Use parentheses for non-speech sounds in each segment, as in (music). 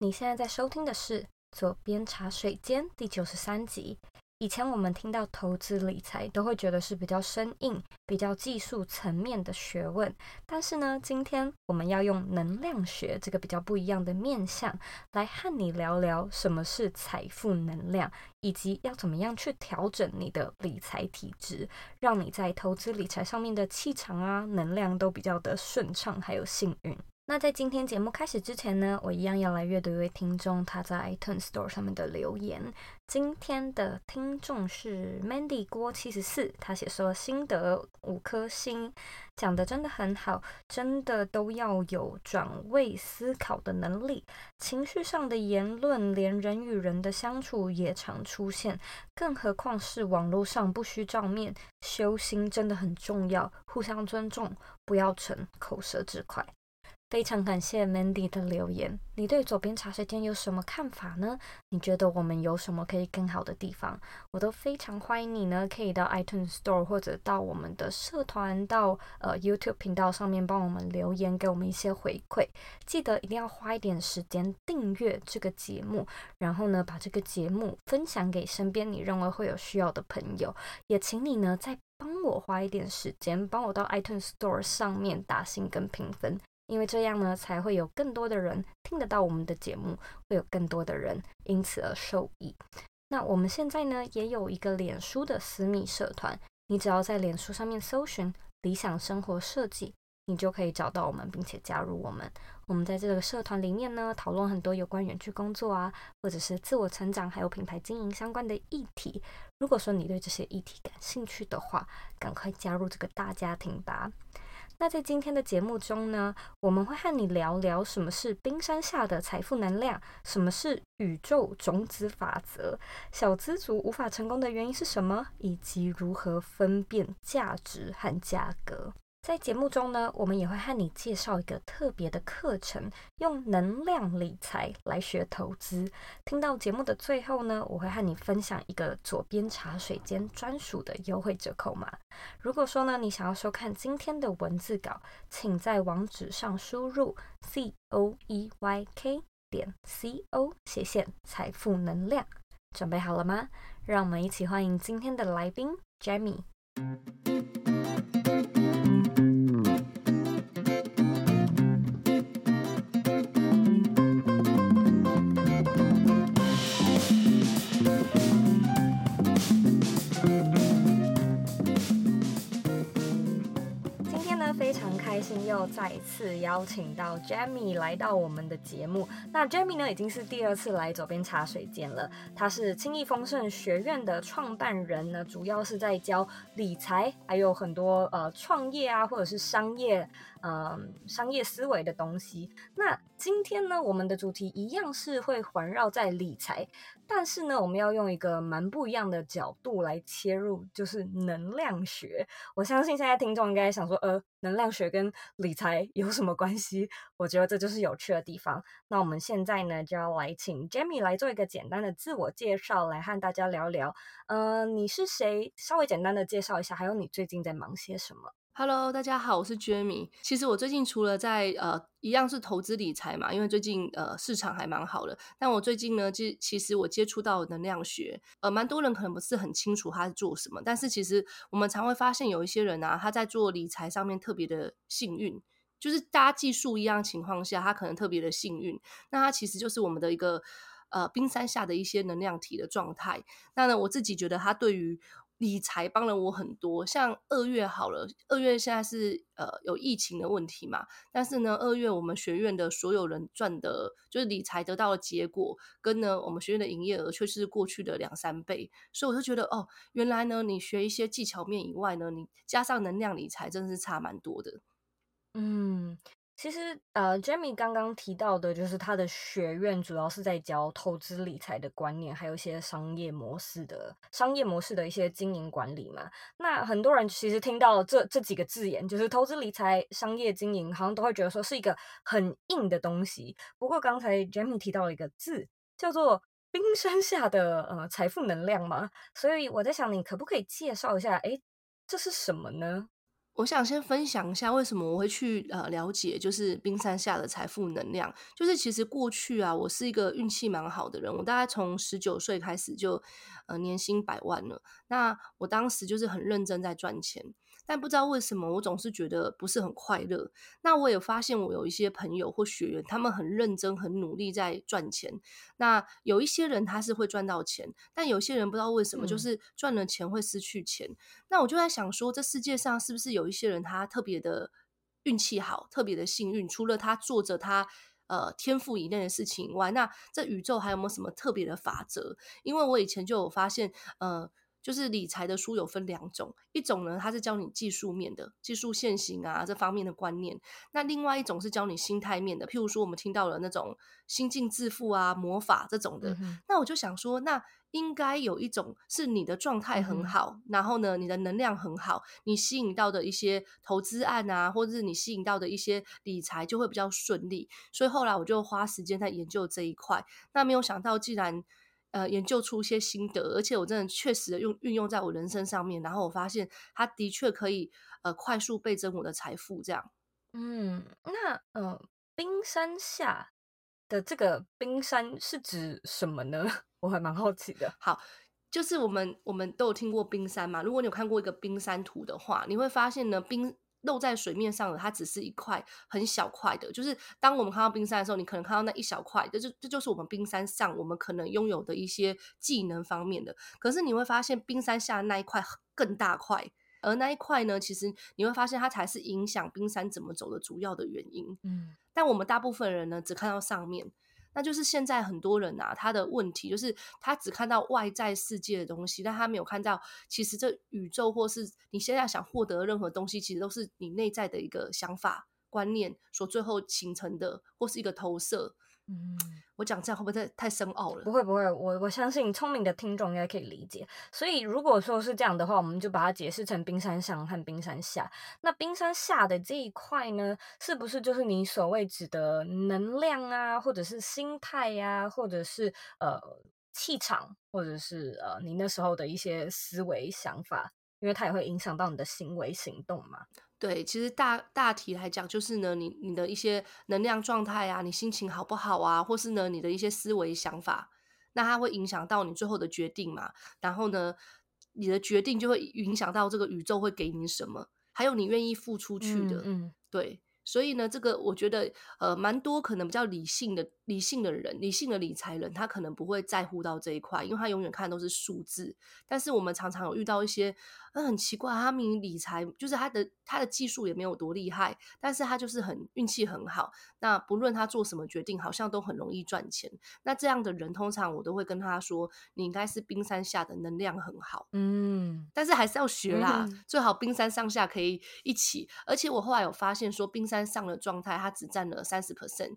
你现在在收听的是《左边茶水间》第九十三集。以前我们听到投资理财，都会觉得是比较生硬、比较技术层面的学问。但是呢，今天我们要用能量学这个比较不一样的面向，来和你聊聊什么是财富能量，以及要怎么样去调整你的理财体质，让你在投资理财上面的气场啊、能量都比较的顺畅，还有幸运。那在今天节目开始之前呢，我一样要来阅读一位听众他在 iTunes Store 上面的留言。今天的听众是 Mandy 郭七十四，他写说心得五颗星，讲得真的很好，真的都要有转位思考的能力。情绪上的言论，连人与人的相处也常出现，更何况是网络上不需照面，修心真的很重要，互相尊重，不要逞口舌之快。非常感谢 Mandy 的留言。你对左边茶水间有什么看法呢？你觉得我们有什么可以更好的地方？我都非常欢迎你呢，可以到 iTunes Store 或者到我们的社团，到呃 YouTube 频道上面帮我们留言，给我们一些回馈。记得一定要花一点时间订阅这个节目，然后呢，把这个节目分享给身边你认为会有需要的朋友。也请你呢，再帮我花一点时间，帮我到 iTunes Store 上面打星跟评分。因为这样呢，才会有更多的人听得到我们的节目，会有更多的人因此而受益。那我们现在呢，也有一个脸书的私密社团，你只要在脸书上面搜寻“理想生活设计”，你就可以找到我们，并且加入我们。我们在这个社团里面呢，讨论很多有关远距工作啊，或者是自我成长，还有品牌经营相关的议题。如果说你对这些议题感兴趣的话，赶快加入这个大家庭吧。那在今天的节目中呢，我们会和你聊聊什么是冰山下的财富能量，什么是宇宙种子法则，小资族无法成功的原因是什么，以及如何分辨价值和价格。在节目中呢，我们也会和你介绍一个特别的课程，用能量理财来学投资。听到节目的最后呢，我会和你分享一个左边茶水间专属的优惠折扣码。如果说呢，你想要收看今天的文字稿，请在网址上输入 c o e y k 点 c o 斜线财富能量。准备好了吗？让我们一起欢迎今天的来宾 Jamie。再次邀请到 Jamie 来到我们的节目。那 Jamie 呢，已经是第二次来左边茶水间了。他是轻易丰盛学院的创办人呢，主要是在教理财，还有很多呃创业啊，或者是商业。嗯，商业思维的东西。那今天呢，我们的主题一样是会环绕在理财，但是呢，我们要用一个蛮不一样的角度来切入，就是能量学。我相信现在听众应该想说，呃，能量学跟理财有什么关系？我觉得这就是有趣的地方。那我们现在呢，就要来请 Jamie 来做一个简单的自我介绍，来和大家聊聊。嗯、你是谁？稍微简单的介绍一下，还有你最近在忙些什么？Hello，大家好，我是 Jamie。其实我最近除了在呃一样是投资理财嘛，因为最近呃市场还蛮好的。但我最近呢，其其实我接触到能量学，呃，蛮多人可能不是很清楚他是做什么。但是其实我们常会发现有一些人啊，他在做理财上面特别的幸运，就是大家技术一样情况下，他可能特别的幸运。那他其实就是我们的一个呃冰山下的一些能量体的状态。那呢，我自己觉得他对于理财帮了我很多，像二月好了，二月现在是呃有疫情的问题嘛，但是呢，二月我们学院的所有人赚的，就是理财得到的结果，跟呢我们学院的营业额却是过去的两三倍，所以我就觉得哦，原来呢你学一些技巧面以外呢，你加上能量理财，真的是差蛮多的，嗯。其实，呃，Jamie 刚刚提到的，就是他的学院主要是在教投资理财的观念，还有一些商业模式的商业模式的一些经营管理嘛。那很多人其实听到这这几个字眼，就是投资理财、商业经营，好像都会觉得说是一个很硬的东西。不过刚才 Jamie 提到了一个字，叫做冰山下的呃财富能量嘛。所以我在想，你可不可以介绍一下？诶，这是什么呢？我想先分享一下为什么我会去呃了解，就是冰山下的财富能量。就是其实过去啊，我是一个运气蛮好的人，我大概从十九岁开始就呃年薪百万了。那我当时就是很认真在赚钱。但不知道为什么，我总是觉得不是很快乐。那我也发现，我有一些朋友或学员，他们很认真、很努力在赚钱。那有一些人他是会赚到钱，但有些人不知道为什么，就是赚了钱会失去钱。嗯。那我就在想说，这世界上是不是有一些人他特别的运气好，特别的幸运？除了他做着他呃天赋以内的事情以外，那这宇宙还有没有什么特别的法则？因为我以前就有发现，呃。就是理财的书有分两种，一种呢，它是教你技术面的、技术现行啊这方面的观念；那另外一种是教你心态面的，譬如说我们听到了那种心境致富啊、魔法这种的。嗯、那我就想说，那应该有一种是你的状态很好、嗯，然后呢，你的能量很好，你吸引到的一些投资案啊，或者是你吸引到的一些理财就会比较顺利。所以后来我就花时间在研究这一块。那没有想到，既然呃，研究出一些心得，而且我真的确实用运用在我人生上面，然后我发现它的确可以呃快速倍增我的财富。这样，嗯，那呃，冰山下的这个冰山是指什么呢？(laughs) 我还蛮好奇的。好，就是我们我们都有听过冰山嘛，如果你有看过一个冰山图的话，你会发现呢，冰。露在水面上的，它只是一块很小块的。就是当我们看到冰山的时候，你可能看到那一小块，这就这就是我们冰山上我们可能拥有的一些技能方面的。可是你会发现，冰山下那一块更大块，而那一块呢，其实你会发现它才是影响冰山怎么走的主要的原因。嗯，但我们大部分人呢，只看到上面。那就是现在很多人啊，他的问题就是他只看到外在世界的东西，但他没有看到，其实这宇宙或是你现在想获得任何东西，其实都是你内在的一个想法观念所最后形成的，或是一个投射。嗯，我讲这样会不会太太深奥了？不会不会，我我相信聪明的听众应该可以理解。所以如果说是这样的话，我们就把它解释成冰山上和冰山下。那冰山下的这一块呢，是不是就是你所谓指的能量啊，或者是心态呀、啊，或者是呃气场，或者是呃你那时候的一些思维想法？因为它也会影响到你的行为行动嘛。对，其实大大体来讲，就是呢，你你的一些能量状态啊，你心情好不好啊，或是呢，你的一些思维想法，那它会影响到你最后的决定嘛。然后呢，你的决定就会影响到这个宇宙会给你什么，还有你愿意付出去的。嗯，嗯对。所以呢，这个我觉得呃，蛮多可能比较理性的、理性的人、理性的理财人，他可能不会在乎到这一块，因为他永远看都是数字。但是我们常常有遇到一些。那很奇怪，他明明理财就是他的他的技术也没有多厉害，但是他就是很运气很好。那不论他做什么决定，好像都很容易赚钱。那这样的人，通常我都会跟他说，你应该是冰山下的能量很好。嗯，但是还是要学啦，嗯、最好冰山上下可以一起。而且我后来有发现说，冰山上的状态它只占了三十 percent，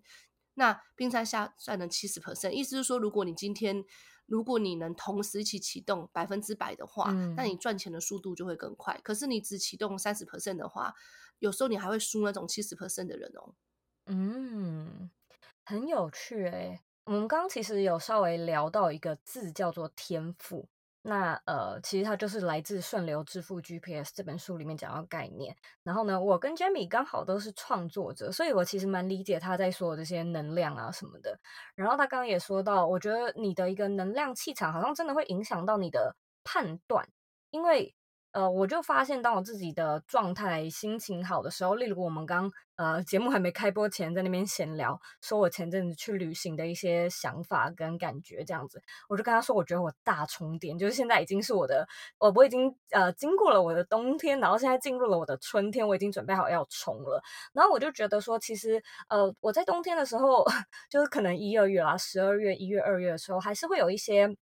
那冰山下占了七十 percent。意思是说，如果你今天如果你能同时一起启动百分之百的话，嗯，那你赚钱的速度就会更快。可是你只启动三十 percent 的话，有时候你还会输那种七十 percent 的人哦。嗯，很有趣诶。我们刚刚其实有稍微聊到一个字叫做天赋。那呃，其实它就是来自《顺流致富 GPS》这本书里面讲到概念。然后呢，我跟 Jamie 刚好都是创作者，所以我其实蛮理解他在说的这些能量啊什么的。然后他刚刚也说到，我觉得你的一个能量气场好像真的会影响到你的判断，因为。呃，我就发现，当我自己的状态、心情好的时候，例如我们刚呃节目还没开播前，在那边闲聊，说我前阵子去旅行的一些想法跟感觉，这样子，我就跟他说，我觉得我大充电，就是现在已经是我的，我我已经呃经过了我的冬天，然后现在进入了我的春天，我已经准备好要冲了。然后我就觉得说，其实呃我在冬天的时候，(laughs) 就是可能一二月啦，十二月、一月、二月的时候，还是会有一些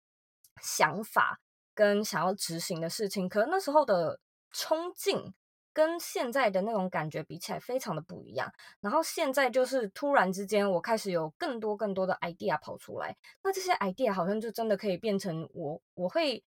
想法。跟想要执行的事情，可那时候的冲劲跟现在的那种感觉比起来，非常的不一样。然后现在就是突然之间，我开始有更多更多的 idea 跑出来，那这些 idea 好像就真的可以变成我，我会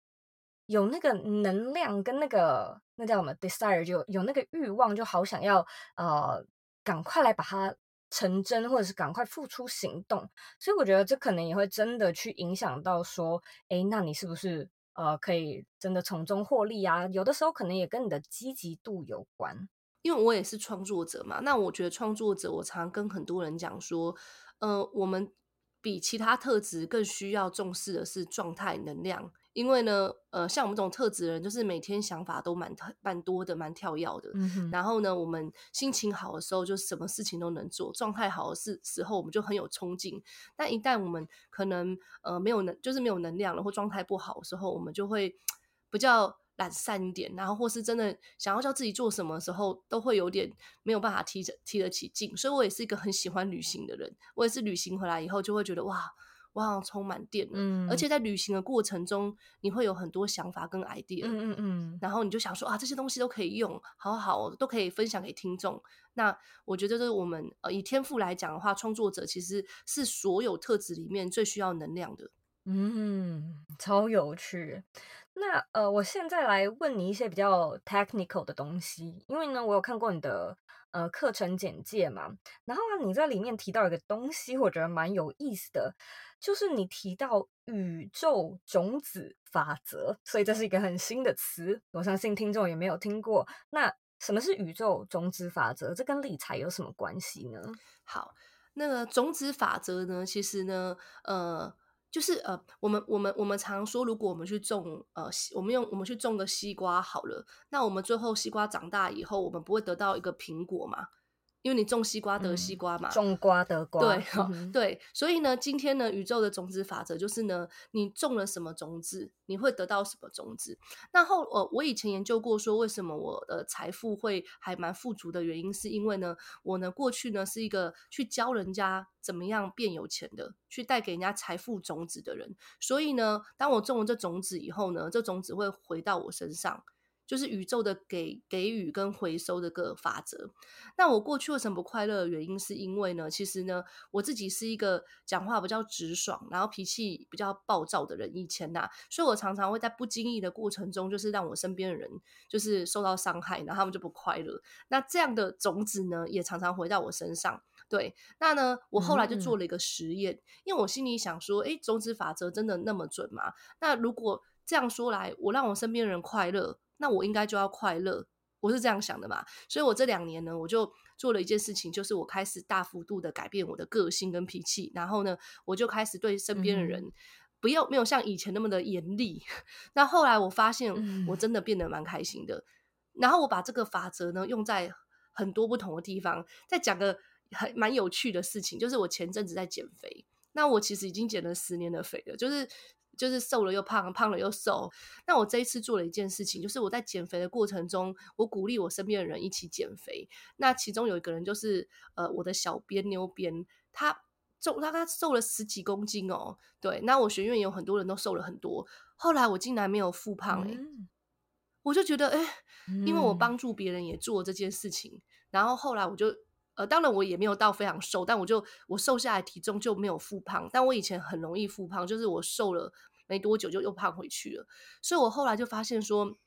有那个能量跟那个那叫什么 desire，就有那个欲望，就好想要呃赶快来把它成真，或者是赶快付出行动。所以我觉得这可能也会真的去影响到说，诶，那你是不是？呃，可以真的从中获利啊！有的时候可能也跟你的积极度有关。因为我也是创作者嘛，那我觉得创作者，我常跟很多人讲说，呃，我们比其他特质更需要重视的是状态能量。因为呢，呃，像我们这种特质的人，就是每天想法都蛮蛮多的，蛮跳跃的。嗯。然后呢，我们心情好的时候，就什么事情都能做；状态好的时时候，我们就很有冲劲。但一旦我们可能呃没有能，就是没有能量了，或状态不好的时候，我们就会比较懒散一点。然后或是真的想要叫自己做什么的时候，都会有点没有办法提着提得起劲。所以我也是一个很喜欢旅行的人。我也是旅行回来以后，就会觉得哇。我好像充满电了，嗯，而且在旅行的过程中，你会有很多想法跟 idea，嗯嗯嗯，然后你就想说啊，这些东西都可以用，好好都可以分享给听众。那我觉得，这是我们呃以天赋来讲的话，创作者其实是所有特质里面最需要能量的。嗯，超有趣。那呃，我现在来问你一些比较 technical 的东西，因为呢，我有看过你的。呃，课程简介嘛，然后啊，你在里面提到一个东西，我觉得蛮有意思的，就是你提到宇宙种子法则，所以这是一个很新的词，我相信听众也没有听过。那什么是宇宙种子法则？这跟理财有什么关系呢？好，那个种子法则呢，其实呢，呃。就是呃，我们我们我们常说，如果我们去种呃，我们用我们去种个西瓜好了，那我们最后西瓜长大以后，我们不会得到一个苹果吗？因为你种西瓜得西瓜嘛，嗯、种瓜得瓜。对，对，所以呢，今天呢，宇宙的种子法则就是呢，你种了什么种子，你会得到什么种子。那后呃，我以前研究过，说为什么我的财富会还蛮富足的原因，是因为呢，我呢过去呢是一个去教人家怎么样变有钱的，去带给人家财富种子的人。所以呢，当我种了这种子以后呢，这种子会回到我身上。就是宇宙的给给予跟回收的个法则。那我过去为什么不快乐的原因，是因为呢，其实呢，我自己是一个讲话比较直爽，然后脾气比较暴躁的人。以前呐、啊，所以我常常会在不经意的过程中，就是让我身边的人就是受到伤害，然后他们就不快乐。那这样的种子呢，也常常回到我身上。对，那呢，我后来就做了一个实验，嗯、因为我心里想说，诶，种子法则真的那么准吗？那如果这样说来，我让我身边的人快乐。那我应该就要快乐，我是这样想的嘛。所以我这两年呢，我就做了一件事情，就是我开始大幅度的改变我的个性跟脾气，然后呢，我就开始对身边的人不要没有像以前那么的严厉。那后来我发现，我真的变得蛮开心的。然后我把这个法则呢用在很多不同的地方。再讲个很蛮有趣的事情，就是我前阵子在减肥。那我其实已经减了十年的肥了，就是。就是瘦了又胖，胖了又瘦。那我这一次做了一件事情，就是我在减肥的过程中，我鼓励我身边的人一起减肥。那其中有一个人就是呃我的小编妞编，他重他他瘦了十几公斤哦。对，那我学院有很多人都瘦了很多。后来我竟然没有复胖哎，嗯、我就觉得哎，因为我帮助别人也做这件事情，嗯、然后后来我就呃，当然我也没有到非常瘦，但我就我瘦下来体重就没有复胖。但我以前很容易复胖，就是我瘦了。没多久就又胖回去了，所以我后来就发现说，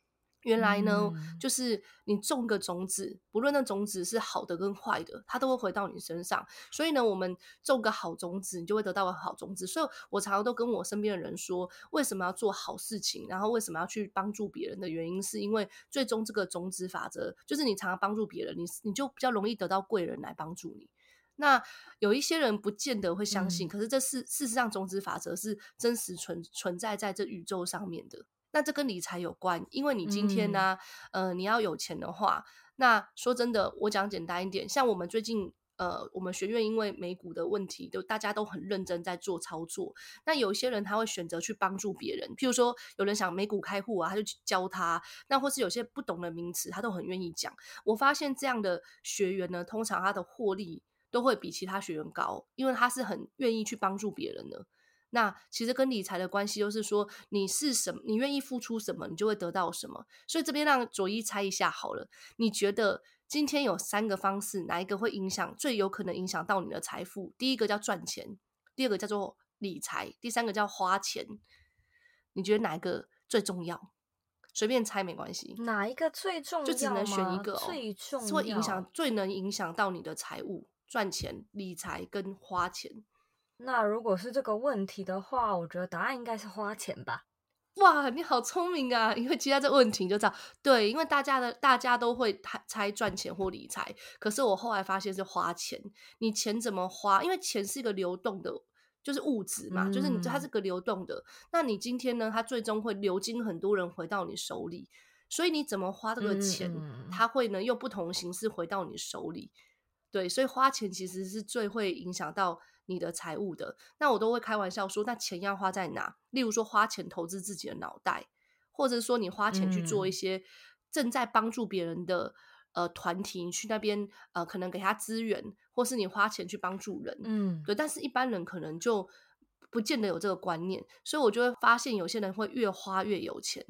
原来呢，嗯、就是你种个种子，不论那种子是好的跟坏的，它都会回到你身上。所以呢，我们种个好种子，你就会得到个好种子。所以我常常都跟我身边的人说，为什么要做好事情，然后为什么要去帮助别人的原因，是因为最终这个种子法则，就是你常常帮助别人，你你就比较容易得到贵人来帮助你。那有一些人不见得会相信，嗯、可是这事事实上，种子法则是真实存存在在这宇宙上面的。那这跟理财有关，因为你今天呢、啊，嗯、呃，你要有钱的话，那说真的，我讲简单一点，像我们最近，呃，我们学院因为美股的问题，都大家都很认真在做操作。那有一些人他会选择去帮助别人，譬如说有人想美股开户啊，他就去教他；那或是有些不懂的名词，他都很愿意讲。我发现这样的学员呢，通常他的获利。都会比其他学员高，因为他是很愿意去帮助别人的。那其实跟理财的关系就是说，你是什么，你愿意付出什么，你就会得到什么。所以这边让佐伊猜一下好了，你觉得今天有三个方式，哪一个会影响，最有可能影响到你的财富？第一个叫赚钱，第二个叫做理财，第三个叫花钱。你觉得哪一个最重要？随便猜没关系。哪一个最重要？就只能选一个哦。最重要，会影响，最能影响到你的财务。赚钱、理财跟花钱，那如果是这个问题的话，我觉得答案应该是花钱吧。哇，你好聪明啊！因为其他这问题就知道，对，因为大家的大家都会猜赚钱或理财，可是我后来发现是花钱。你钱怎么花？因为钱是一个流动的，就是物质嘛，嗯、就是你它是个流动的。那你今天呢？它最终会流经很多人回到你手里，所以你怎么花这个钱，嗯、它会呢用不同形式回到你手里。对，所以花钱其实是最会影响到你的财务的。那我都会开玩笑说，那钱要花在哪？例如说，花钱投资自己的脑袋，或者说你花钱去做一些正在帮助别人的、嗯、呃团体，你去那边呃可能给他资源，或是你花钱去帮助人。嗯，对。但是一般人可能就不见得有这个观念，所以我就会发现有些人会越花越有钱，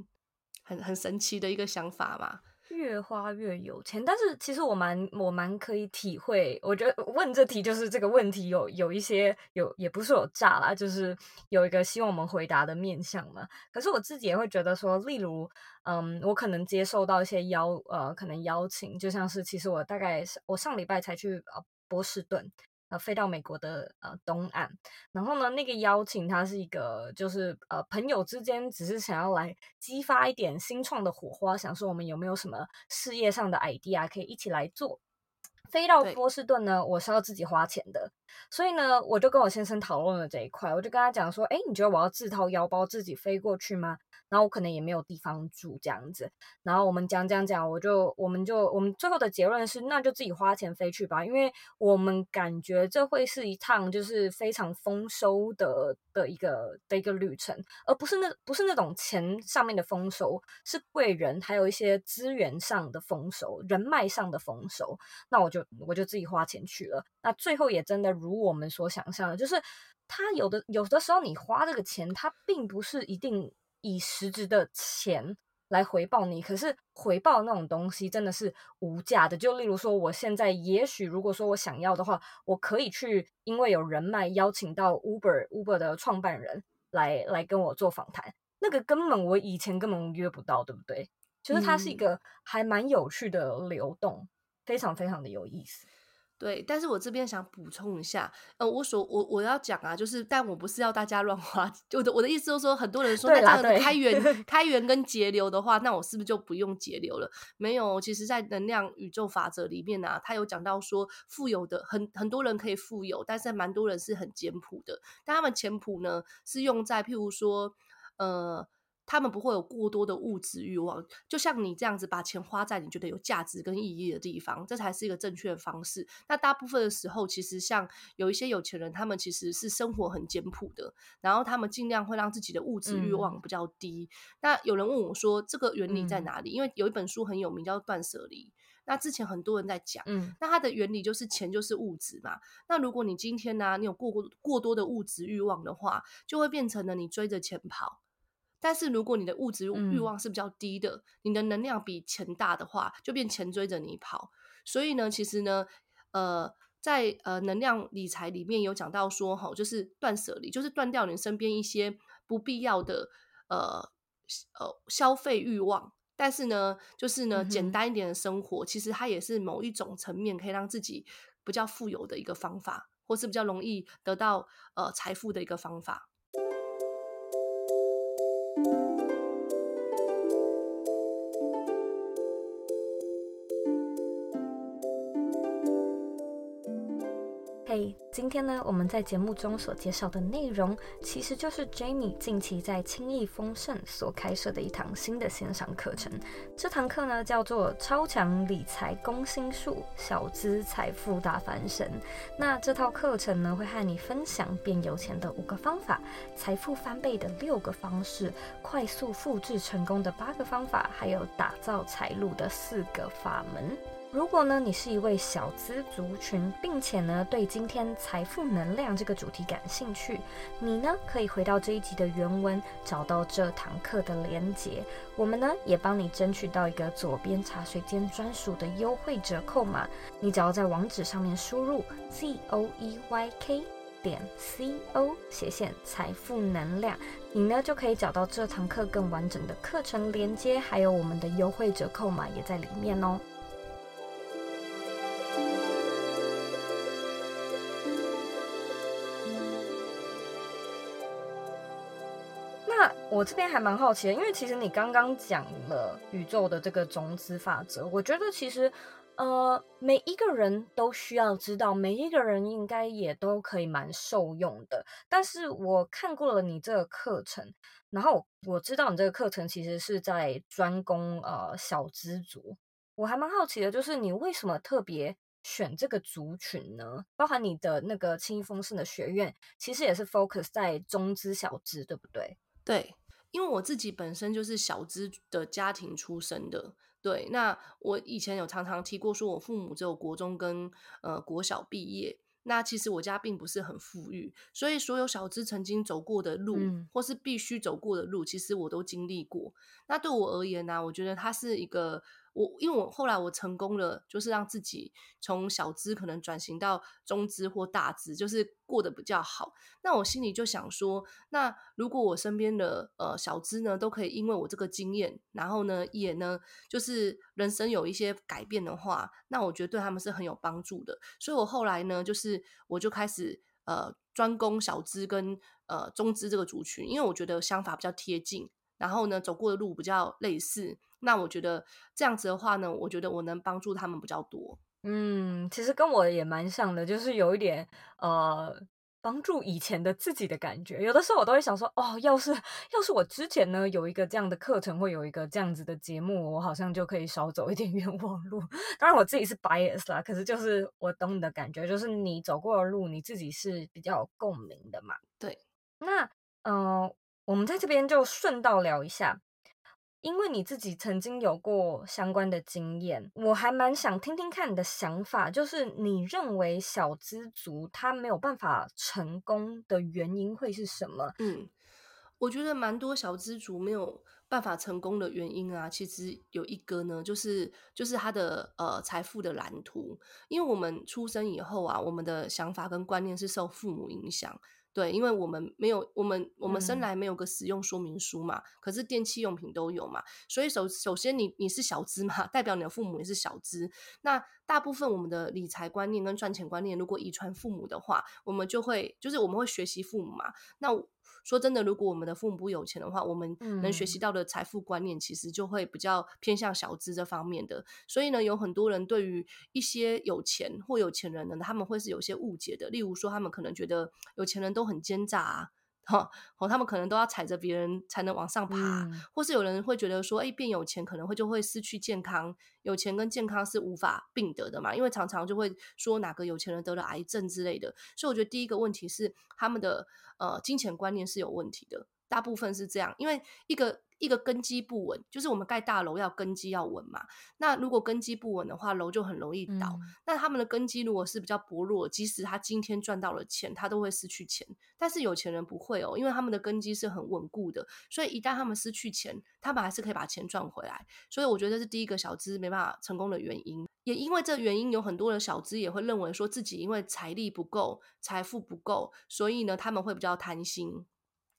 很很神奇的一个想法嘛。越花越有钱，但是其实我蛮我蛮可以体会。我觉得问这题就是这个问题有有一些有也不是有诈啦，就是有一个希望我们回答的面向嘛。可是我自己也会觉得说，例如，嗯，我可能接受到一些邀呃，可能邀请，就像是其实我大概我上礼拜才去呃波士顿。飞到美国的呃东岸，然后呢，那个邀请他是一个，就是呃朋友之间只是想要来激发一点新创的火花，想说我们有没有什么事业上的 idea 可以一起来做。飞到波士顿呢，我是要自己花钱的，所以呢，我就跟我先生讨论了这一块，我就跟他讲说，哎，你觉得我要自掏腰包自己飞过去吗？然后我可能也没有地方住这样子，然后我们讲讲讲，我就我们就我们最后的结论是，那就自己花钱飞去吧，因为我们感觉这会是一趟就是非常丰收的的一个的一个旅程，而不是那不是那种钱上面的丰收，是贵人还有一些资源上的丰收，人脉上的丰收。那我就我就自己花钱去了，那最后也真的如我们所想象的，就是他有的有的时候你花这个钱，他并不是一定。以实质的钱来回报你，可是回报那种东西真的是无价的。就例如说，我现在也许如果说我想要的话，我可以去，因为有人脉邀请到 Uber Uber 的创办人来来跟我做访谈，那个根本我以前根本约不到，对不对？就是它是一个还蛮有趣的流动，非常非常的有意思。对，但是我这边想补充一下，呃，我所我我要讲啊，就是，但我不是要大家乱花，我的我的意思就是说，很多人说那这样开源 (laughs) 开源跟节流的话，那我是不是就不用节流了？没有，其实，在能量宇宙法则里面啊，他有讲到说，富有的很很多人可以富有，但是蛮多人是很简朴的，但他们简朴呢，是用在譬如说，呃。他们不会有过多的物质欲望，就像你这样子把钱花在你觉得有价值跟意义的地方，这才是一个正确的方式。那大部分的时候，其实像有一些有钱人，他们其实是生活很简朴的，然后他们尽量会让自己的物质欲望比较低。嗯、那有人问我说，这个原理在哪里？嗯、因为有一本书很有名，叫《断舍离》。那之前很多人在讲，嗯，那它的原理就是钱就是物质嘛。那如果你今天呢、啊，你有过过过多的物质欲望的话，就会变成了你追着钱跑。但是如果你的物质欲望是比较低的，嗯、你的能量比钱大的话，就变钱追着你跑。所以呢，其实呢，呃，在呃能量理财里面有讲到说，哈，就是断舍离，就是断掉你身边一些不必要的呃呃消费欲望。但是呢，就是呢，简单一点的生活，嗯、其实它也是某一种层面可以让自己比较富有的一个方法，或是比较容易得到呃财富的一个方法。今天呢，我们在节目中所介绍的内容，其实就是 Jamie 近期在轻易丰盛所开设的一堂新的线上课程。这堂课呢，叫做《超强理财攻心术：小资财富大翻身》。那这套课程呢，会和你分享变有钱的五个方法，财富翻倍的六个方式，快速复制成功的八个方法，还有打造财路的四个法门。如果呢，你是一位小资族群，并且呢，对今天财富能量这个主题感兴趣，你呢，可以回到这一集的原文，找到这堂课的连结。我们呢，也帮你争取到一个左边茶水间专属的优惠折扣码，你只要在网址上面输入 z o e y k 点 c o 斜线财富能量，你呢，就可以找到这堂课更完整的课程连结，还有我们的优惠折扣码也在里面哦。我这边还蛮好奇的，因为其实你刚刚讲了宇宙的这个种子法则，我觉得其实呃每一个人都需要知道，每一个人应该也都可以蛮受用的。但是我看过了你这个课程，然后我知道你这个课程其实是在专攻呃小资族，我还蛮好奇的，就是你为什么特别选这个族群呢？包含你的那个轻易丰盛的学院，其实也是 focus 在中资小资，对不对？对，因为我自己本身就是小资的家庭出身的。对，那我以前有常常提过，说我父母只有国中跟呃国小毕业。那其实我家并不是很富裕，所以所有小资曾经走过的路，嗯、或是必须走过的路，其实我都经历过。那对我而言呢、啊，我觉得它是一个。我因为我后来我成功了，就是让自己从小资可能转型到中资或大资，就是过得比较好。那我心里就想说，那如果我身边的呃小资呢，都可以因为我这个经验，然后呢也呢就是人生有一些改变的话，那我觉得对他们是很有帮助的。所以我后来呢，就是我就开始呃专攻小资跟呃中资这个族群，因为我觉得想法比较贴近，然后呢走过的路比较类似。那我觉得这样子的话呢，我觉得我能帮助他们比较多。嗯，其实跟我也蛮像的，就是有一点呃帮助以前的自己的感觉。有的时候我都会想说，哦，要是要是我之前呢有一个这样的课程，会有一个这样子的节目，我好像就可以少走一点 (laughs) 冤枉路。当然我自己是 bias 啦，可是就是我懂你的感觉，就是你走过的路，你自己是比较有共鸣的嘛。对，那嗯、呃，我们在这边就顺道聊一下。因为你自己曾经有过相关的经验，我还蛮想听听看你的想法，就是你认为小资族他没有办法成功的原因会是什么？嗯，我觉得蛮多小资族没有办法成功的原因啊，其实有一个呢，就是就是他的呃财富的蓝图，因为我们出生以后啊，我们的想法跟观念是受父母影响。对，因为我们没有我们我们生来没有个使用说明书嘛，嗯、可是电器用品都有嘛，所以首首先你你是小资嘛，代表你的父母也是小资。那大部分我们的理财观念跟赚钱观念，如果遗传父母的话，我们就会就是我们会学习父母嘛。那说真的，如果我们的父母不有钱的话，我们能学习到的财富观念，其实就会比较偏向小资这方面的。所以呢，有很多人对于一些有钱或有钱人呢，他们会是有些误解的。例如说，他们可能觉得有钱人都很奸诈啊。哈，哦，他们可能都要踩着别人才能往上爬，嗯、或是有人会觉得说，哎，变有钱可能会就会失去健康，有钱跟健康是无法并得的嘛，因为常常就会说哪个有钱人得了癌症之类的，所以我觉得第一个问题是他们的呃金钱观念是有问题的，大部分是这样，因为一个。一个根基不稳，就是我们盖大楼要根基要稳嘛。那如果根基不稳的话，楼就很容易倒。嗯、那他们的根基如果是比较薄弱，即使他今天赚到了钱，他都会失去钱。但是有钱人不会哦，因为他们的根基是很稳固的，所以一旦他们失去钱，他们还是可以把钱赚回来。所以我觉得这是第一个小资没办法成功的原因。也因为这原因，有很多的小资也会认为说自己因为财力不够、财富不够，所以呢他们会比较贪心。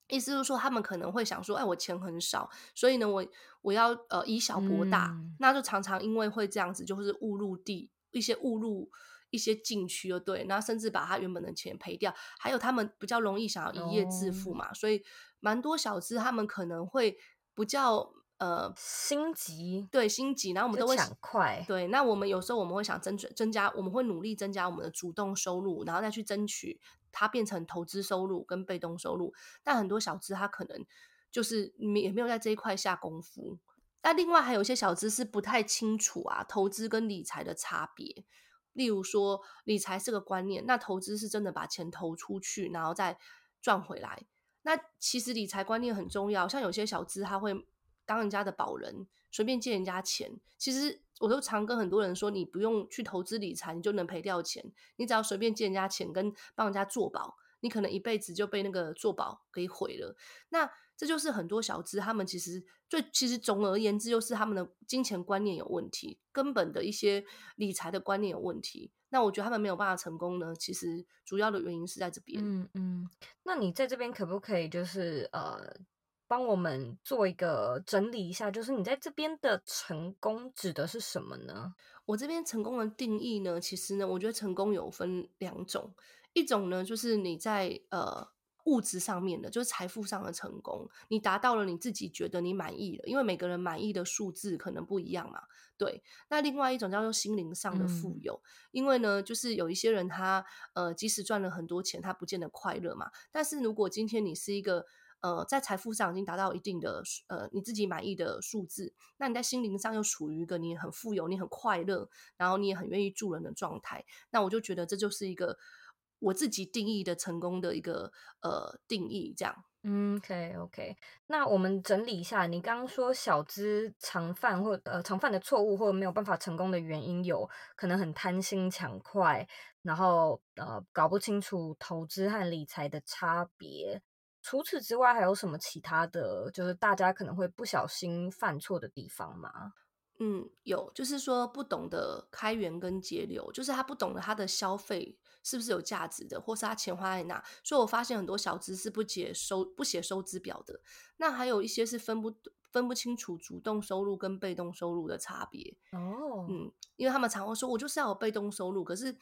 意思就是说，他们可能会想说：“哎，我钱很少，所以呢，我我要呃以小博大，嗯、那就常常因为会这样子，就是误入地一些误入一些禁区，就对，那甚至把他原本的钱赔掉。还有他们比较容易想要一夜致富嘛，哦、所以蛮多小资他们可能会比较呃心急，对心急，然后我们都会想快，对。那我们有时候我们会想增增加，我们会努力增加我们的主动收入，然后再去争取。”它变成投资收入跟被动收入，但很多小资他可能就是也没有在这一块下功夫。那另外还有一些小资是不太清楚啊，投资跟理财的差别。例如说，理财是个观念，那投资是真的把钱投出去，然后再赚回来。那其实理财观念很重要，像有些小资他会当人家的保人，随便借人家钱，其实。我都常跟很多人说，你不用去投资理财，你就能赔掉钱。你只要随便借人家钱，跟帮人家做保，你可能一辈子就被那个做保给毁了。那这就是很多小资他们其实最其实总而言之，就是他们的金钱观念有问题，根本的一些理财的观念有问题。那我觉得他们没有办法成功呢，其实主要的原因是在这边。嗯嗯，那你在这边可不可以就是呃？帮我们做一个整理一下，就是你在这边的成功指的是什么呢？我这边成功的定义呢，其实呢，我觉得成功有分两种，一种呢就是你在呃物质上面的，就是财富上的成功，你达到了你自己觉得你满意的，因为每个人满意的数字可能不一样嘛。对，那另外一种叫做心灵上的富有，嗯、因为呢，就是有一些人他呃，即使赚了很多钱，他不见得快乐嘛。但是如果今天你是一个呃，在财富上已经达到一定的呃你自己满意的数字，那你在心灵上又处于一个你很富有、你很快乐，然后你也很愿意助人的状态，那我就觉得这就是一个。我自己定义的成功的一个呃定义，这样。嗯，OK OK。那我们整理一下，你刚刚说小资常犯或呃常犯的错误，或者没有办法成功的原因，有可能很贪心抢快，然后呃搞不清楚投资和理财的差别。除此之外，还有什么其他的就是大家可能会不小心犯错的地方吗？嗯，有，就是说不懂得开源跟节流，就是他不懂得他的消费。是不是有价值的，或是他钱花在哪？所以我发现很多小资是不写收不写收支表的。那还有一些是分不分不清楚主动收入跟被动收入的差别。哦，嗯，因为他们常会说，我就是要有被动收入。可是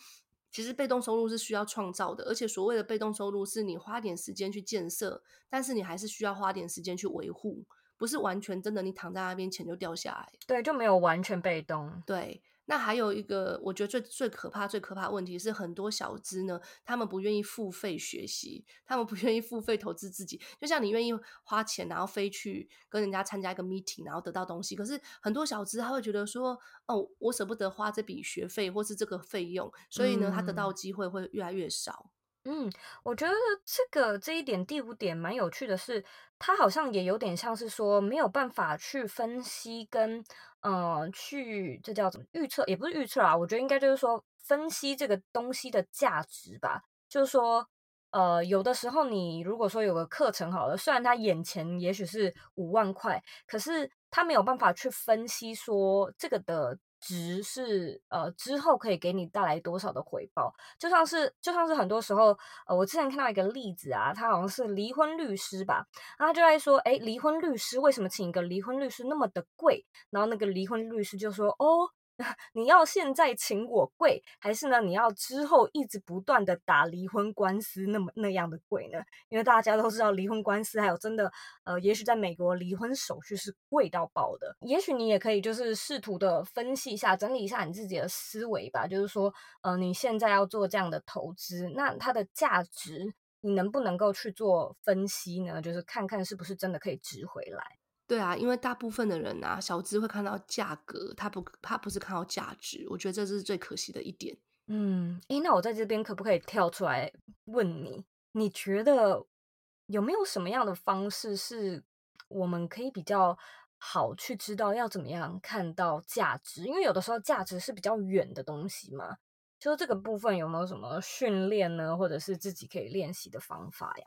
其实被动收入是需要创造的，而且所谓的被动收入是你花点时间去建设，但是你还是需要花点时间去维护，不是完全真的你躺在那边钱就掉下来。对，就没有完全被动。对。那还有一个，我觉得最最可怕、最可怕的问题是，很多小资呢，他们不愿意付费学习，他们不愿意付费投资自己。就像你愿意花钱，然后飞去跟人家参加一个 meeting，然后得到东西。可是很多小资他会觉得说，哦，我舍不得花这笔学费或是这个费用，所以呢，他得到的机会会越来越少。嗯，嗯我觉得这个这一点第五点蛮有趣的是，它好像也有点像是说没有办法去分析跟呃去这叫怎么预测，也不是预测啊，我觉得应该就是说分析这个东西的价值吧。就是说，呃，有的时候你如果说有个课程好了，虽然他眼前也许是五万块，可是他没有办法去分析说这个的。值是呃之后可以给你带来多少的回报，就像是就像是很多时候呃我之前看到一个例子啊，他好像是离婚律师吧，然后他就在说，诶，离婚律师为什么请一个离婚律师那么的贵？然后那个离婚律师就说，哦。(laughs) 你要现在请我跪，还是呢？你要之后一直不断的打离婚官司，那么那样的跪呢？因为大家都知道离婚官司还有真的，呃，也许在美国离婚手续是贵到爆的。也许你也可以就是试图的分析一下，整理一下你自己的思维吧。就是说，呃，你现在要做这样的投资，那它的价值你能不能够去做分析呢？就是看看是不是真的可以值回来。对啊，因为大部分的人啊，小资会看到价格，他不，他不是看到价值。我觉得这是最可惜的一点。嗯，诶，那我在这边可不可以跳出来问你？你觉得有没有什么样的方式是我们可以比较好去知道要怎么样看到价值？因为有的时候价值是比较远的东西嘛。就是这个部分有没有什么训练呢，或者是自己可以练习的方法呀？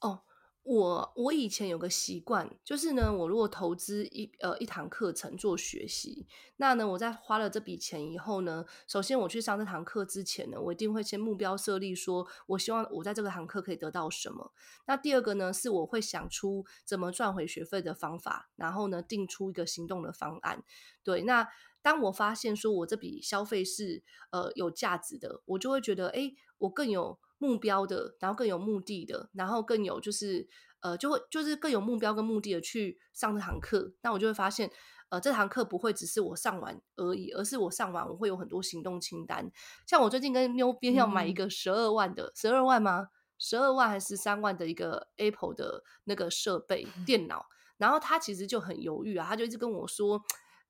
哦。我我以前有个习惯，就是呢，我如果投资一呃一堂课程做学习，那呢，我在花了这笔钱以后呢，首先我去上这堂课之前呢，我一定会先目标设立，说我希望我在这个堂课可以得到什么。那第二个呢，是我会想出怎么赚回学费的方法，然后呢，定出一个行动的方案。对，那当我发现说我这笔消费是呃有价值的，我就会觉得，哎，我更有。目标的，然后更有目的的，然后更有就是呃，就会就是更有目标跟目的的去上这堂课。那我就会发现，呃，这堂课不会只是我上完而已，而是我上完我会有很多行动清单。像我最近跟妞边要买一个十二万的，十二、嗯、万吗？十二万还是三万的一个 Apple 的那个设备 (laughs) 电脑，然后他其实就很犹豫啊，他就一直跟我说。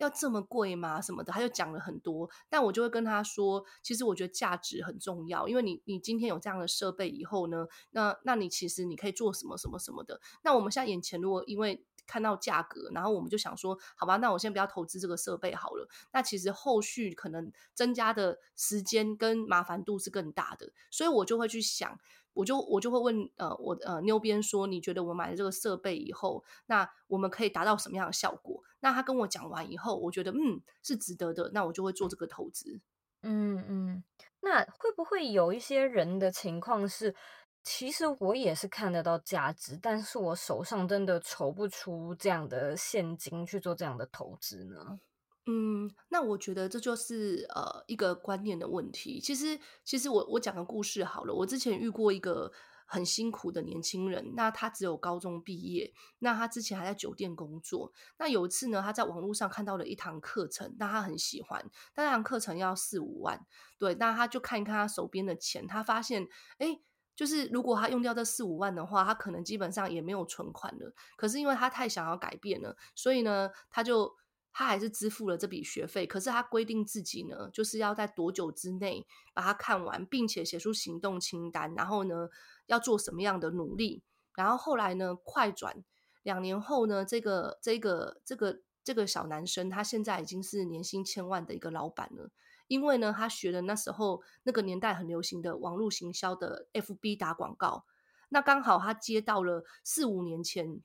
要这么贵吗？什么的，他就讲了很多，但我就会跟他说，其实我觉得价值很重要，因为你你今天有这样的设备以后呢，那那你其实你可以做什么什么什么的。那我们现在眼前如果因为看到价格，然后我们就想说，好吧，那我先不要投资这个设备好了。那其实后续可能增加的时间跟麻烦度是更大的，所以我就会去想。我就我就会问呃我呃妞边说，你觉得我买了这个设备以后，那我们可以达到什么样的效果？那他跟我讲完以后，我觉得嗯是值得的，那我就会做这个投资。嗯嗯，那会不会有一些人的情况是，其实我也是看得到价值，但是我手上真的筹不出这样的现金去做这样的投资呢？嗯，那我觉得这就是呃一个观念的问题。其实，其实我我讲个故事好了。我之前遇过一个很辛苦的年轻人，那他只有高中毕业，那他之前还在酒店工作。那有一次呢，他在网络上看到了一堂课程，那他很喜欢，但那堂课程要四五万，对，那他就看一看他手边的钱，他发现，哎，就是如果他用掉这四五万的话，他可能基本上也没有存款了。可是因为他太想要改变了，所以呢，他就。他还是支付了这笔学费，可是他规定自己呢，就是要在多久之内把它看完，并且写出行动清单，然后呢，要做什么样的努力。然后后来呢，快转两年后呢，这个这个这个这个小男生，他现在已经是年薪千万的一个老板了，因为呢，他学了那时候那个年代很流行的网络行销的 FB 打广告，那刚好他接到了四五年前。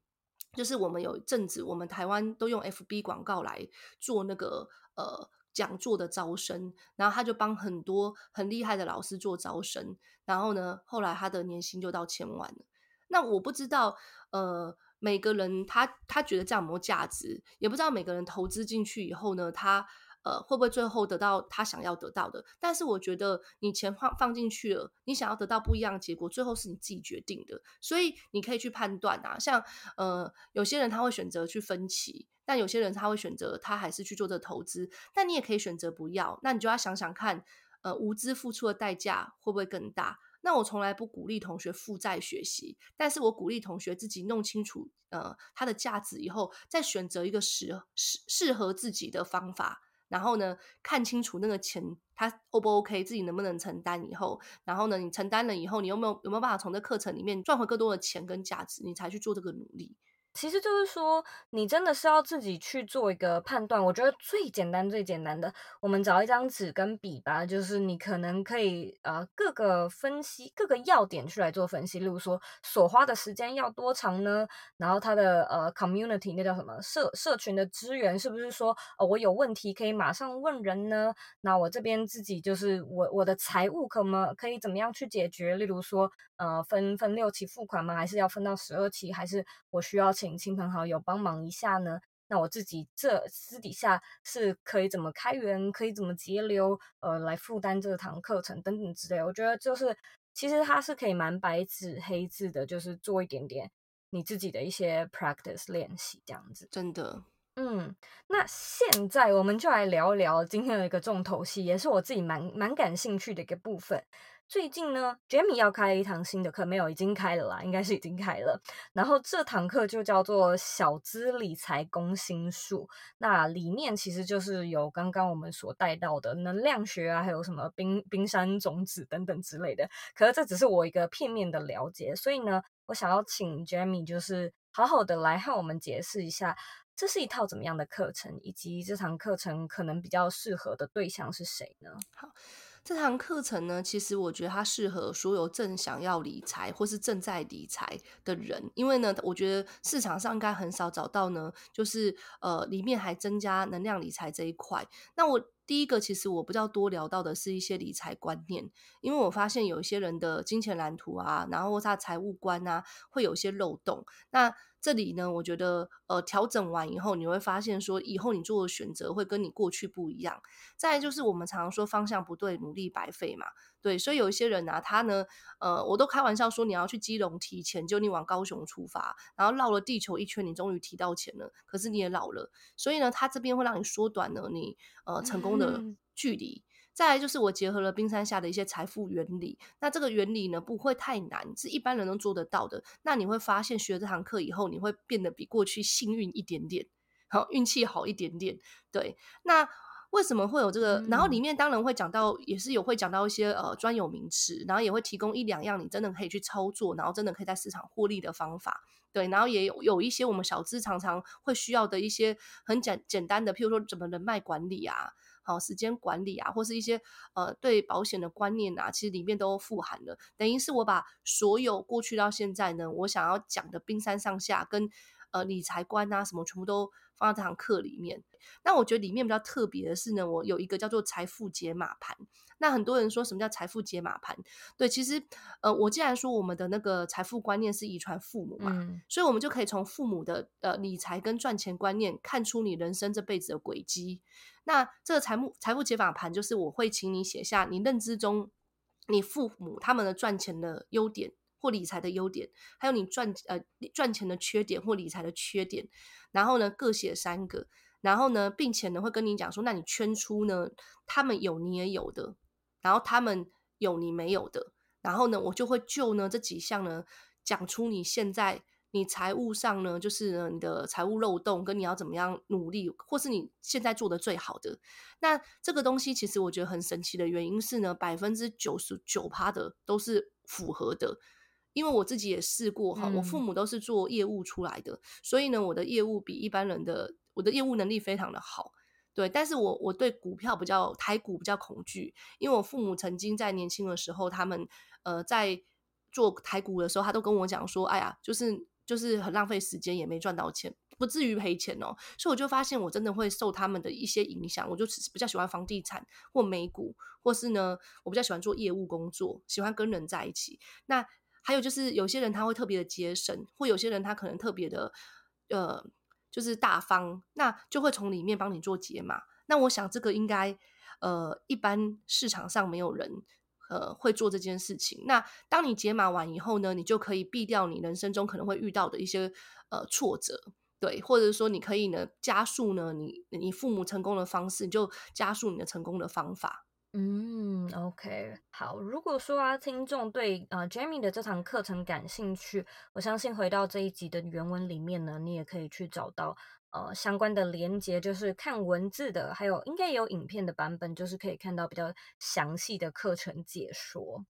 就是我们有一阵子，我们台湾都用 FB 广告来做那个呃讲座的招生，然后他就帮很多很厉害的老师做招生，然后呢，后来他的年薪就到千万了。那我不知道，呃，每个人他他觉得这样有没有价值，也不知道每个人投资进去以后呢，他。呃，会不会最后得到他想要得到的？但是我觉得你钱放放进去了，你想要得到不一样的结果，最后是你自己决定的。所以你可以去判断啊，像呃，有些人他会选择去分期，但有些人他会选择他还是去做这投资。但你也可以选择不要，那你就要想想看，呃，无知付出的代价会不会更大？那我从来不鼓励同学负债学习，但是我鼓励同学自己弄清楚呃它的价值以后，再选择一个适适适合自己的方法。然后呢，看清楚那个钱他 O 不 OK，自己能不能承担？以后，然后呢，你承担了以后，你有没有有没有办法从这课程里面赚回更多的钱跟价值？你才去做这个努力。其实就是说，你真的是要自己去做一个判断。我觉得最简单、最简单的，我们找一张纸跟笔吧，就是你可能可以呃各个分析各个要点去来做分析。例如说，所花的时间要多长呢？然后它的呃 community 那叫什么社社群的资源是不是说呃我有问题可以马上问人呢？那我这边自己就是我我的财务可么可以怎么样去解决？例如说呃分分六期付款吗？还是要分到十二期？还是我需要请？请亲朋好友帮忙一下呢？那我自己这私底下是可以怎么开源，可以怎么节流，呃，来负担这堂课程等等之类。我觉得就是其实它是可以蛮白纸黑字的，就是做一点点你自己的一些 practice 练习这样子。真的，嗯。那现在我们就来聊一聊今天的一个重头戏，也是我自己蛮蛮感兴趣的一个部分。最近呢，Jamie 要开一堂新的课，没有，已经开了啦，应该是已经开了。然后这堂课就叫做小资理财攻心术，那里面其实就是有刚刚我们所带到的能量学啊，还有什么冰冰山种子等等之类的。可是这只是我一个片面的了解，所以呢，我想要请 Jamie 就是好好的来和我们解释一下，这是一套怎么样的课程，以及这堂课程可能比较适合的对象是谁呢？好。这堂课程呢，其实我觉得它适合所有正想要理财或是正在理财的人，因为呢，我觉得市场上应该很少找到呢，就是呃里面还增加能量理财这一块。那我第一个其实我比较多聊到的是一些理财观念，因为我发现有一些人的金钱蓝图啊，然后他财务观啊，会有一些漏洞。那这里呢，我觉得呃，调整完以后，你会发现说，以后你做的选择会跟你过去不一样。再来就是我们常常说方向不对，努力白费嘛。对，所以有一些人啊，他呢，呃，我都开玩笑说，你要去基隆提钱，就你往高雄出发，然后绕了地球一圈，你终于提到钱了，可是你也老了。所以呢，他这边会让你缩短了你呃成功的距离。嗯再来就是我结合了冰山下的一些财富原理，那这个原理呢，不会太难，是一般人都做得到的。那你会发现学了这堂课以后，你会变得比过去幸运一点点，好，运气好一点点。对，那为什么会有这个？然后里面当然会讲到，也是有会讲到一些呃专有名词，然后也会提供一两样你真的可以去操作，然后真的可以在市场获利的方法。对，然后也有有一些我们小资常常会需要的一些很简简单的，譬如说怎么人脉管理啊。好，时间管理啊，或是一些呃对保险的观念啊，其实里面都富含了。等于是我把所有过去到现在呢，我想要讲的冰山上下跟呃理财观啊什么，全部都放到这堂课里面。那我觉得里面比较特别的是呢，我有一个叫做财富解码盘。那很多人说什么叫财富解码盘？对，其实呃，我既然说我们的那个财富观念是遗传父母嘛，嗯、所以我们就可以从父母的呃理财跟赚钱观念看出你人生这辈子的轨迹。那这个财富财富解码盘，就是我会请你写下你认知中你父母他们的赚钱的优点或理财的优点，还有你赚呃赚钱的缺点或理财的缺点，然后呢各写三个，然后呢，并且呢会跟你讲说，那你圈出呢他们有你也有的，然后他们有你没有的，然后呢我就会就呢这几项呢讲出你现在。你财务上呢，就是呢你的财务漏洞跟你要怎么样努力，或是你现在做的最好的。那这个东西其实我觉得很神奇的原因是呢，百分之九十九趴的都是符合的。因为我自己也试过哈，我父母都是做业务出来的，嗯、所以呢，我的业务比一般人的我的业务能力非常的好。对，但是我我对股票比较台股比较恐惧，因为我父母曾经在年轻的时候，他们呃在做台股的时候，他都跟我讲说，哎呀，就是。就是很浪费时间，也没赚到钱，不至于赔钱哦。所以我就发现，我真的会受他们的一些影响。我就比较喜欢房地产或美股，或是呢，我比较喜欢做业务工作，喜欢跟人在一起。那还有就是，有些人他会特别的节省，或有些人他可能特别的呃，就是大方，那就会从里面帮你做解码。那我想这个应该呃，一般市场上没有人。呃，会做这件事情。那当你解码完以后呢，你就可以避掉你人生中可能会遇到的一些呃挫折，对，或者说你可以呢加速呢你你父母成功的方式，你就加速你的成功的方法。嗯，OK，好。如果说啊，听众对呃 Jamie 的这堂课程感兴趣，我相信回到这一集的原文里面呢，你也可以去找到。呃，相关的连接就是看文字的，还有应该有影片的版本，就是可以看到比较详细的课程解说。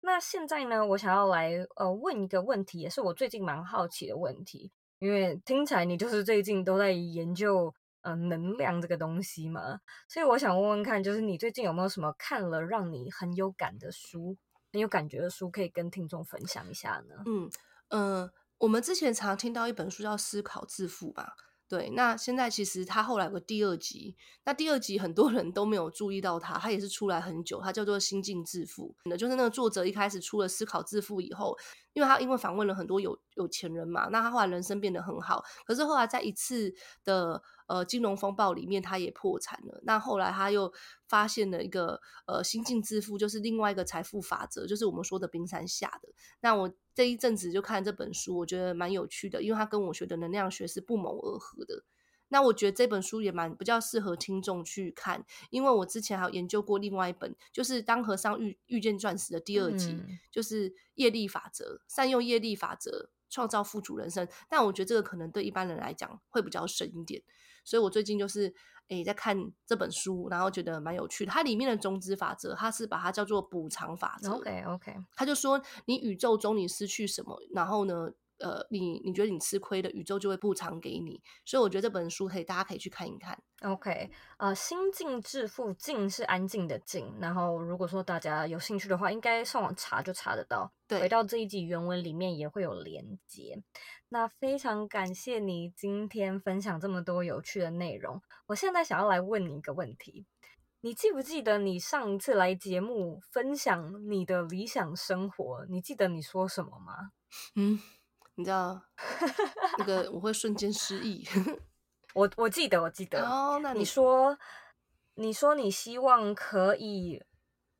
那现在呢，我想要来呃问一个问题，也是我最近蛮好奇的问题，因为听起来你就是最近都在研究呃能量这个东西嘛，所以我想问问看，就是你最近有没有什么看了让你很有感的书，很有感觉的书，可以跟听众分享一下呢？嗯嗯、呃，我们之前常听到一本书叫《思考致富》吧。对，那现在其实他后来有个第二集，那第二集很多人都没有注意到他，他也是出来很久，他叫做《心境致富》，那就是那个作者一开始出了《思考致富》以后，因为他因为访问了很多有有钱人嘛，那他后来人生变得很好，可是后来在一次的呃金融风暴里面，他也破产了，那后来他又发现了一个呃心境致富，就是另外一个财富法则，就是我们说的冰山下的，那我。这一阵子就看这本书，我觉得蛮有趣的，因为它跟我学的能量学是不谋而合的。那我觉得这本书也蛮比较适合听众去看，因为我之前还有研究过另外一本，就是《当和尚遇遇见钻石》的第二集，嗯、就是业力法则，善用业力法则创造富足人生。但我觉得这个可能对一般人来讲会比较深一点，所以我最近就是。诶，在看这本书，然后觉得蛮有趣的。它里面的种子法则，它是把它叫做补偿法则。OK OK，他就说，你宇宙中你失去什么，然后呢？呃，你你觉得你吃亏的，宇宙就会补偿给你，所以我觉得这本书可以，大家可以去看一看。OK，呃，心境致富，静是安静的静。然后如果说大家有兴趣的话，应该上网查就查得到。对，回到这一集原文里面也会有连接。那非常感谢你今天分享这么多有趣的内容。我现在想要来问你一个问题，你记不记得你上一次来节目分享你的理想生活？你记得你说什么吗？嗯。你知道那个我会瞬间失忆。(laughs) 我我记得我记得哦，那你，你说你说你希望可以。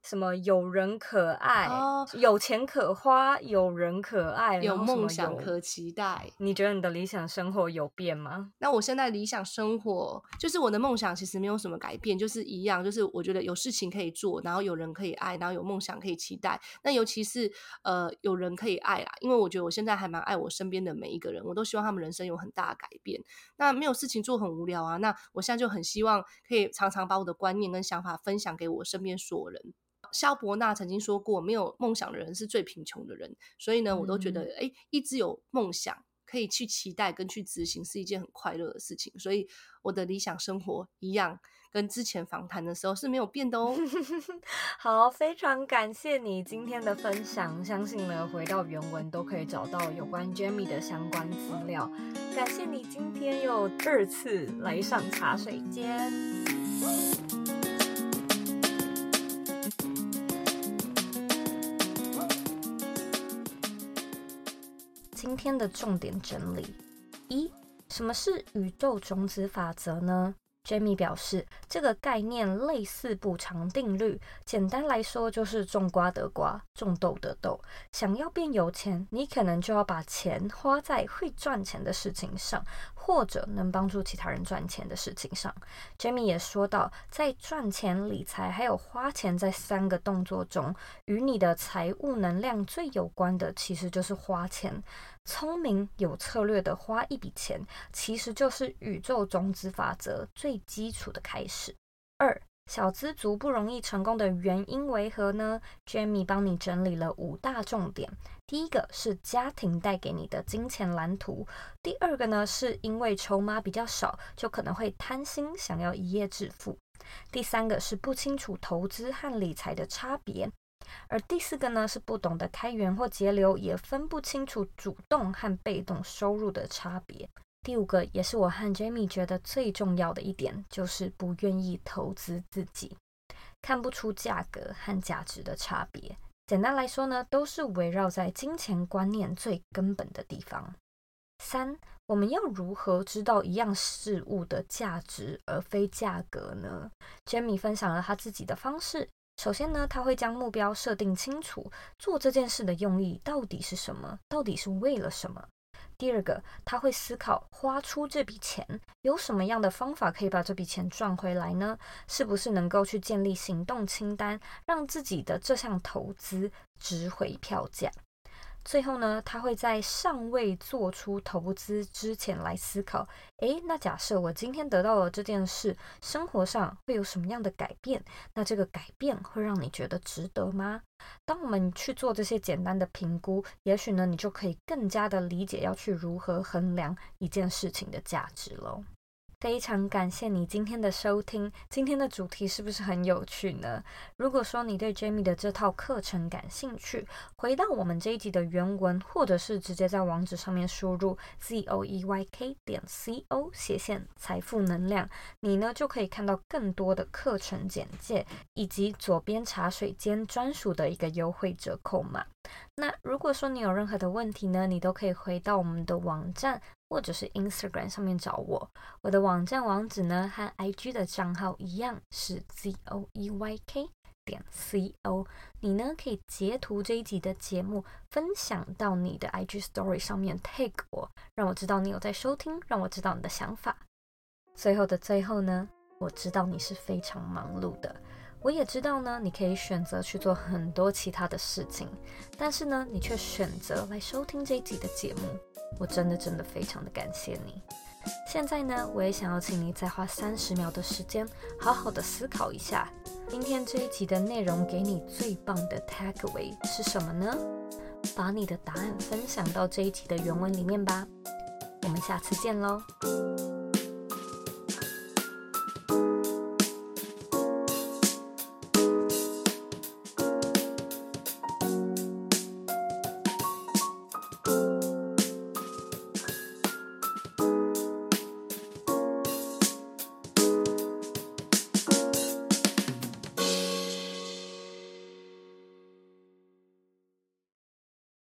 什么有人可爱，哦、有钱可花，有人可爱，有梦想可期待。你觉得你的理想生活有变吗？那我现在理想生活就是我的梦想，其实没有什么改变，就是一样，就是我觉得有事情可以做，然后有人可以爱，然后有梦想可以期待。那尤其是呃有人可以爱啦，因为我觉得我现在还蛮爱我身边的每一个人，我都希望他们人生有很大的改变。那没有事情做很无聊啊，那我现在就很希望可以常常把我的观念跟想法分享给我身边所有人。萧伯纳曾经说过：“没有梦想的人是最贫穷的人。”所以呢，我都觉得，哎、嗯，一直有梦想可以去期待跟去执行，是一件很快乐的事情。所以我的理想生活一样，跟之前访谈的时候是没有变的哦。(laughs) 好，非常感谢你今天的分享。相信呢，回到原文都可以找到有关 Jamie 的相关资料。感谢你今天又二次来上茶水间。天的重点整理：一、什么是宇宙种子法则呢？Jamie 表示，这个概念类似补偿定律，简单来说就是种瓜得瓜，种豆得豆。想要变有钱，你可能就要把钱花在会赚钱的事情上，或者能帮助其他人赚钱的事情上。Jamie 也说到，在赚钱、理财还有花钱这三个动作中，与你的财务能量最有关的，其实就是花钱。聪明有策略的花一笔钱，其实就是宇宙种子法则最基础的开始。二，小资族不容易成功的原因为何呢？Jamie 帮你整理了五大重点。第一个是家庭带给你的金钱蓝图，第二个呢是因为筹码比较少，就可能会贪心想要一夜致富。第三个是不清楚投资和理财的差别。而第四个呢，是不懂得开源或节流，也分不清楚主动和被动收入的差别。第五个，也是我和 Jamie 觉得最重要的一点，就是不愿意投资自己，看不出价格和价值的差别。简单来说呢，都是围绕在金钱观念最根本的地方。三，我们要如何知道一样事物的价值而非价格呢？Jamie 分享了他自己的方式。首先呢，他会将目标设定清楚，做这件事的用意到底是什么，到底是为了什么。第二个，他会思考花出这笔钱，有什么样的方法可以把这笔钱赚回来呢？是不是能够去建立行动清单，让自己的这项投资值回票价？最后呢，他会在尚未做出投资之前来思考：诶，那假设我今天得到了这件事，生活上会有什么样的改变？那这个改变会让你觉得值得吗？当我们去做这些简单的评估，也许呢，你就可以更加的理解要去如何衡量一件事情的价值喽。非常感谢你今天的收听。今天的主题是不是很有趣呢？如果说你对 Jamie 的这套课程感兴趣，回到我们这一集的原文，或者是直接在网址上面输入 z o e y k 点 c o 斜线财富能量，你呢就可以看到更多的课程简介，以及左边茶水间专属的一个优惠折扣码。那如果说你有任何的问题呢，你都可以回到我们的网站。或者是 Instagram 上面找我，我的网站网址呢和 IG 的账号一样是 z o e y k 点 c o。你呢可以截图这一集的节目，分享到你的 IG Story 上面 tag 我，让我知道你有在收听，让我知道你的想法。最后的最后呢，我知道你是非常忙碌的，我也知道呢，你可以选择去做很多其他的事情，但是呢，你却选择来收听这一集的节目。我真的真的非常的感谢你。现在呢，我也想要请你再花三十秒的时间，好好的思考一下，今天这一集的内容给你最棒的 takeaway 是什么呢？把你的答案分享到这一集的原文里面吧。我们下次见喽。